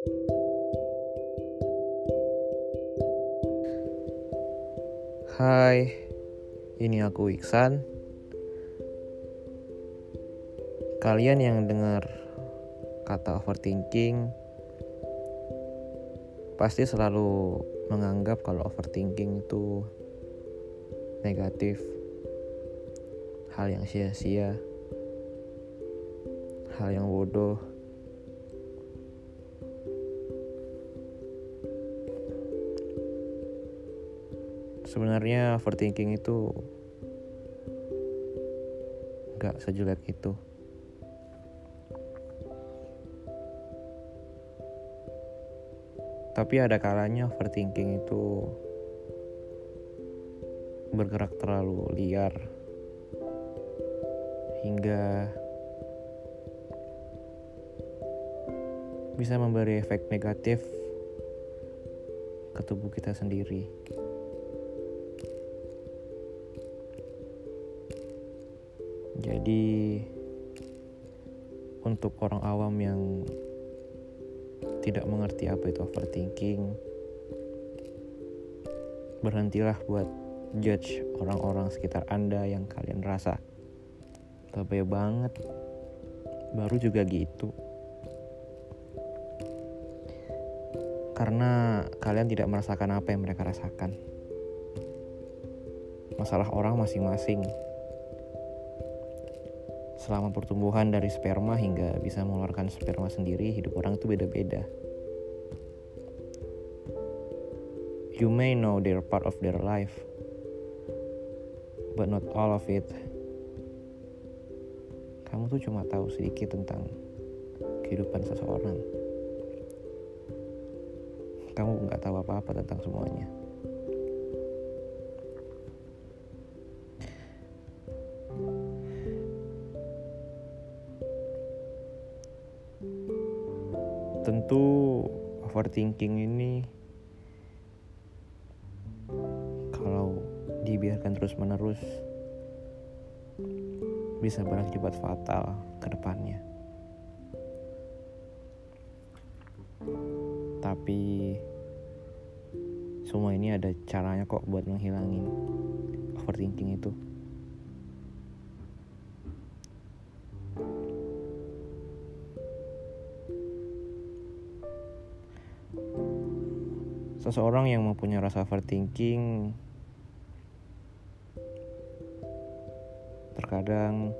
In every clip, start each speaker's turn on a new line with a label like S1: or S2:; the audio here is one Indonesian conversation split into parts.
S1: Hai, ini aku Iksan. Kalian yang dengar kata overthinking pasti selalu menganggap kalau overthinking itu negatif, hal yang sia-sia, hal yang bodoh. Sebenarnya overthinking itu gak sejelek itu. Tapi ada kalanya overthinking itu bergerak terlalu liar hingga bisa memberi efek negatif ke tubuh kita sendiri. Jadi untuk orang awam yang tidak mengerti apa itu overthinking, berhentilah buat judge orang-orang sekitar Anda yang kalian rasa lebih banget. Baru juga gitu. Karena kalian tidak merasakan apa yang mereka rasakan. Masalah orang masing-masing selama pertumbuhan dari sperma hingga bisa mengeluarkan sperma sendiri, hidup orang itu beda-beda. You may know their part of their life, but not all of it. Kamu tuh cuma tahu sedikit tentang kehidupan seseorang. Kamu nggak tahu apa-apa tentang semuanya. Overthinking ini kalau dibiarkan terus-menerus bisa berakibat fatal ke depannya. Tapi semua ini ada caranya kok buat menghilangin overthinking itu. Seseorang yang mempunyai rasa overthinking terkadang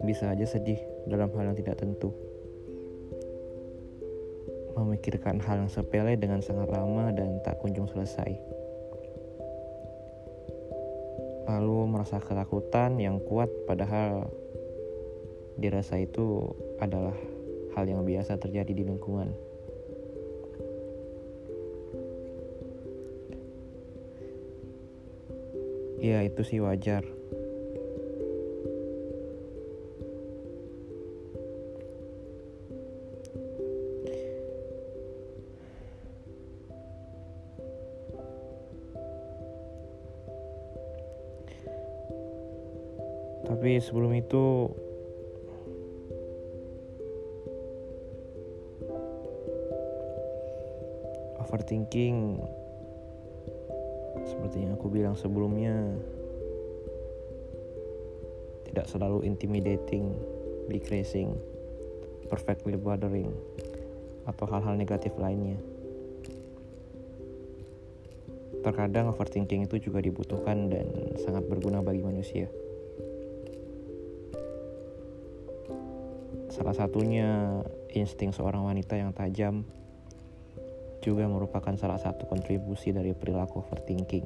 S1: bisa aja sedih dalam hal yang tidak tentu. Memikirkan hal yang sepele dengan sangat lama dan tak kunjung selesai. Lalu merasa ketakutan yang kuat padahal dirasa itu adalah hal yang biasa terjadi di lingkungan. Ya itu sih wajar. Tapi sebelum itu overthinking seperti yang aku bilang sebelumnya, tidak selalu intimidating, decreasing, perfectly bothering, atau hal-hal negatif lainnya. Terkadang overthinking itu juga dibutuhkan dan sangat berguna bagi manusia. Salah satunya insting seorang wanita yang tajam juga merupakan salah satu kontribusi dari perilaku overthinking.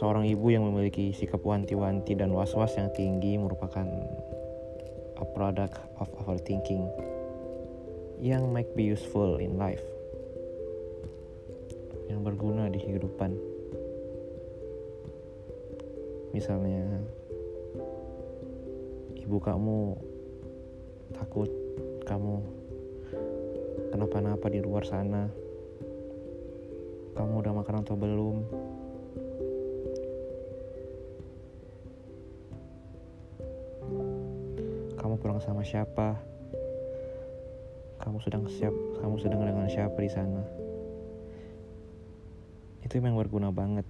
S1: Seorang ibu yang memiliki sikap wanti-wanti dan was-was yang tinggi merupakan a product of overthinking yang might be useful in life, yang berguna di kehidupan. Misalnya, ibu kamu takut kamu kenapa-napa di luar sana. Kamu udah makan atau belum? Kamu pulang sama siapa? Kamu sedang siap kamu sedang dengan siapa di sana? Itu memang berguna banget.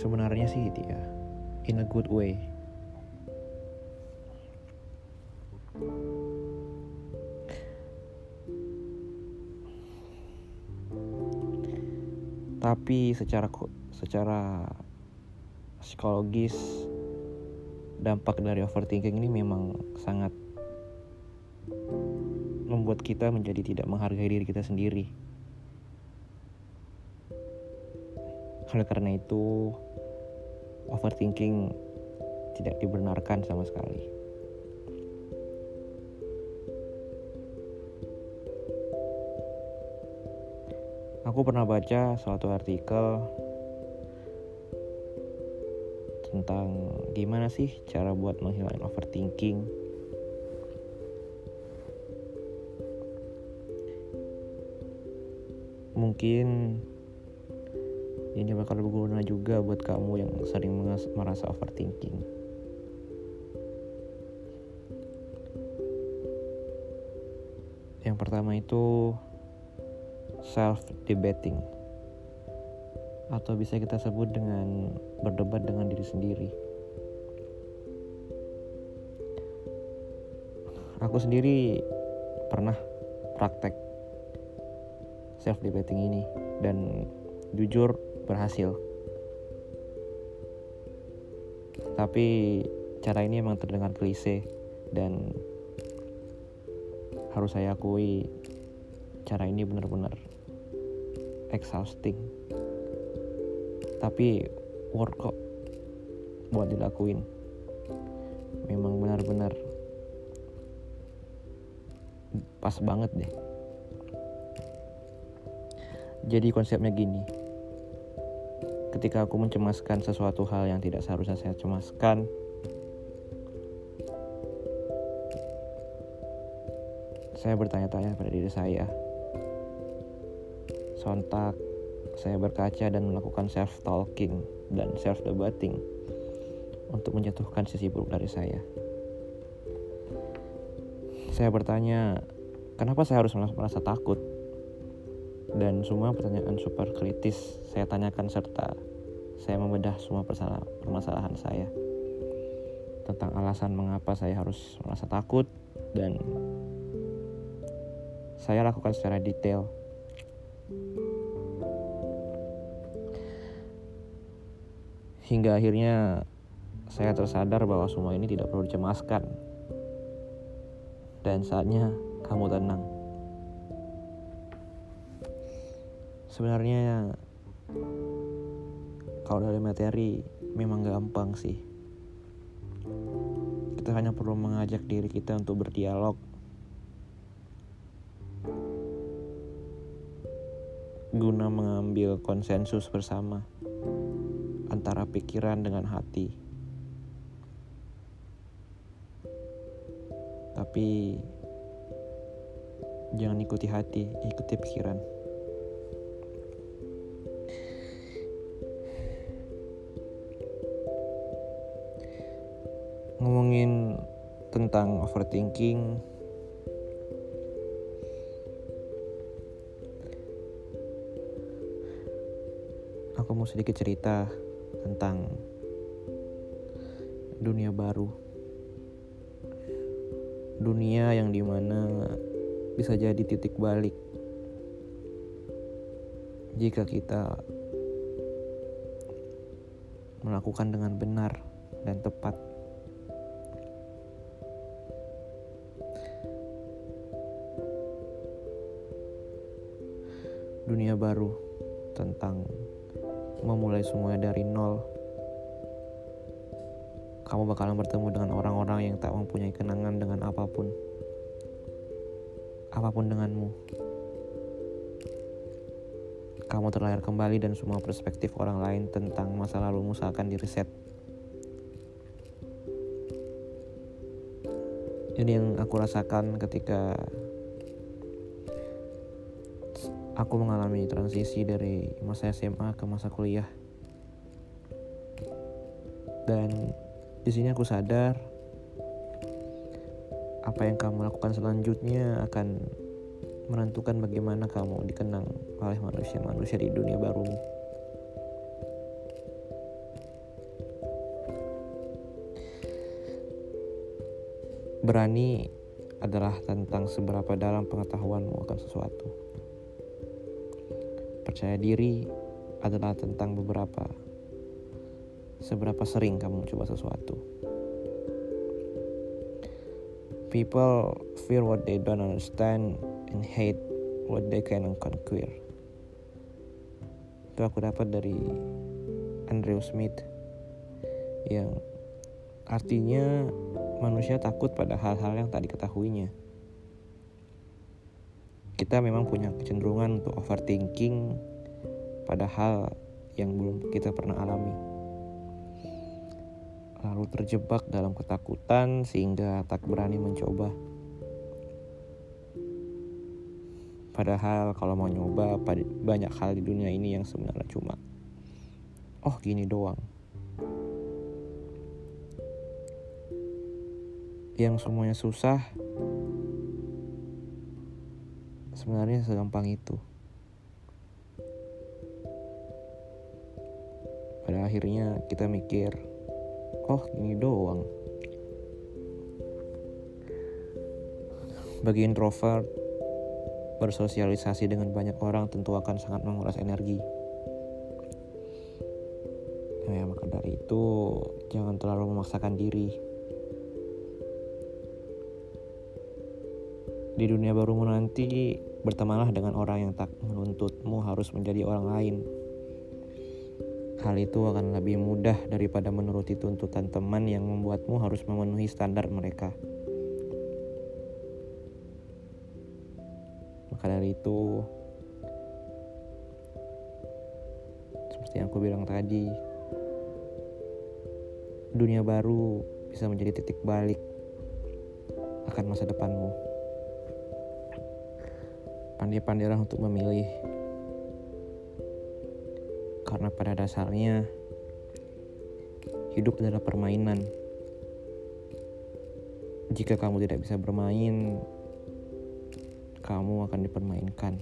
S1: Sebenarnya sih dia in a good way tapi secara secara psikologis dampak dari overthinking ini memang sangat membuat kita menjadi tidak menghargai diri kita sendiri. Oleh karena itu, overthinking tidak dibenarkan sama sekali. Aku pernah baca suatu artikel tentang gimana sih cara buat menghilangkan overthinking. Mungkin ini bakal berguna juga buat kamu yang sering merasa overthinking. Yang pertama itu self debating atau bisa kita sebut dengan berdebat dengan diri sendiri. Aku sendiri pernah praktek self debating ini dan jujur berhasil. Tapi cara ini emang terdengar klise dan harus saya akui cara ini benar-benar exhausting. Tapi work kok buat dilakuin. Memang benar-benar pas banget deh. Jadi konsepnya gini ketika aku mencemaskan sesuatu hal yang tidak seharusnya saya cemaskan saya bertanya-tanya pada diri saya Sontak, saya berkaca dan melakukan self-talking dan self-debating untuk menjatuhkan sisi buruk dari saya. Saya bertanya, kenapa saya harus merasa takut? Dan semua pertanyaan super kritis saya tanyakan serta saya membedah semua permasalahan saya tentang alasan mengapa saya harus merasa takut dan saya lakukan secara detail Hingga akhirnya saya tersadar bahwa semua ini tidak perlu dicemaskan. Dan saatnya kamu tenang. Sebenarnya kalau dari materi memang gampang sih. Kita hanya perlu mengajak diri kita untuk berdialog. Guna mengambil konsensus bersama antara pikiran dengan hati. Tapi jangan ikuti hati, ikuti pikiran. Ngomongin tentang overthinking, aku mau sedikit cerita tentang dunia baru. Dunia yang di mana bisa jadi titik balik jika kita melakukan dengan benar dan tepat. Dunia baru tentang memulai semuanya dari nol, kamu bakalan bertemu dengan orang-orang yang tak mempunyai kenangan dengan apa pun. Apa pun denganmu. Kamu terlahir kembali dan semua perspektif orang lain tentang masa lalumu seakan direset. Ini yang aku rasakan ketika aku mengalami transisi dari masa SMA ke masa kuliah. Dan di sini aku sadar apa yang kamu lakukan selanjutnya akan menentukan bagaimana kamu dikenang oleh manusia-manusia di dunia barumu. Berani adalah tentang seberapa dalam pengetahuanmu akan sesuatu. Percaya diri adalah tentang beberapa seberapa sering kamu coba sesuatu. People fear what they don't understand and hate what they can conquer. Itu aku dapat dari Andrew Smith yang artinya manusia takut pada hal-hal yang tak diketahuinya. Kita memang punya kecenderungan untuk overthinking pada hal yang belum kita pernah alami. Lalu terjebak dalam ketakutan sehingga tak berani mencoba. Padahal kalau mau nyoba banyak hal di dunia ini yang sebenarnya cuma oh gini doang. Yang semuanya susah sebenarnya segampang itu. Pada akhirnya kita mikir, oh gini doang. Bagi introvert, bersosialisasi dengan banyak orang tentu akan sangat menguras energi. Ya, maka dari itu jangan terlalu memaksakan diri. Di dunia barumu nanti bertemanlah dengan orang yang tak menuntutmu harus menjadi orang lain. Hal itu akan lebih mudah daripada menuruti tuntutan teman yang membuatmu harus memenuhi standar mereka. Maka dari itu, seperti yang aku bilang tadi, dunia baru bisa menjadi titik balik akan masa depanmu. Pandai-pandailah untuk memilih, karena pada dasarnya hidup adalah permainan. Jika kamu tidak bisa bermain, kamu akan dipermainkan.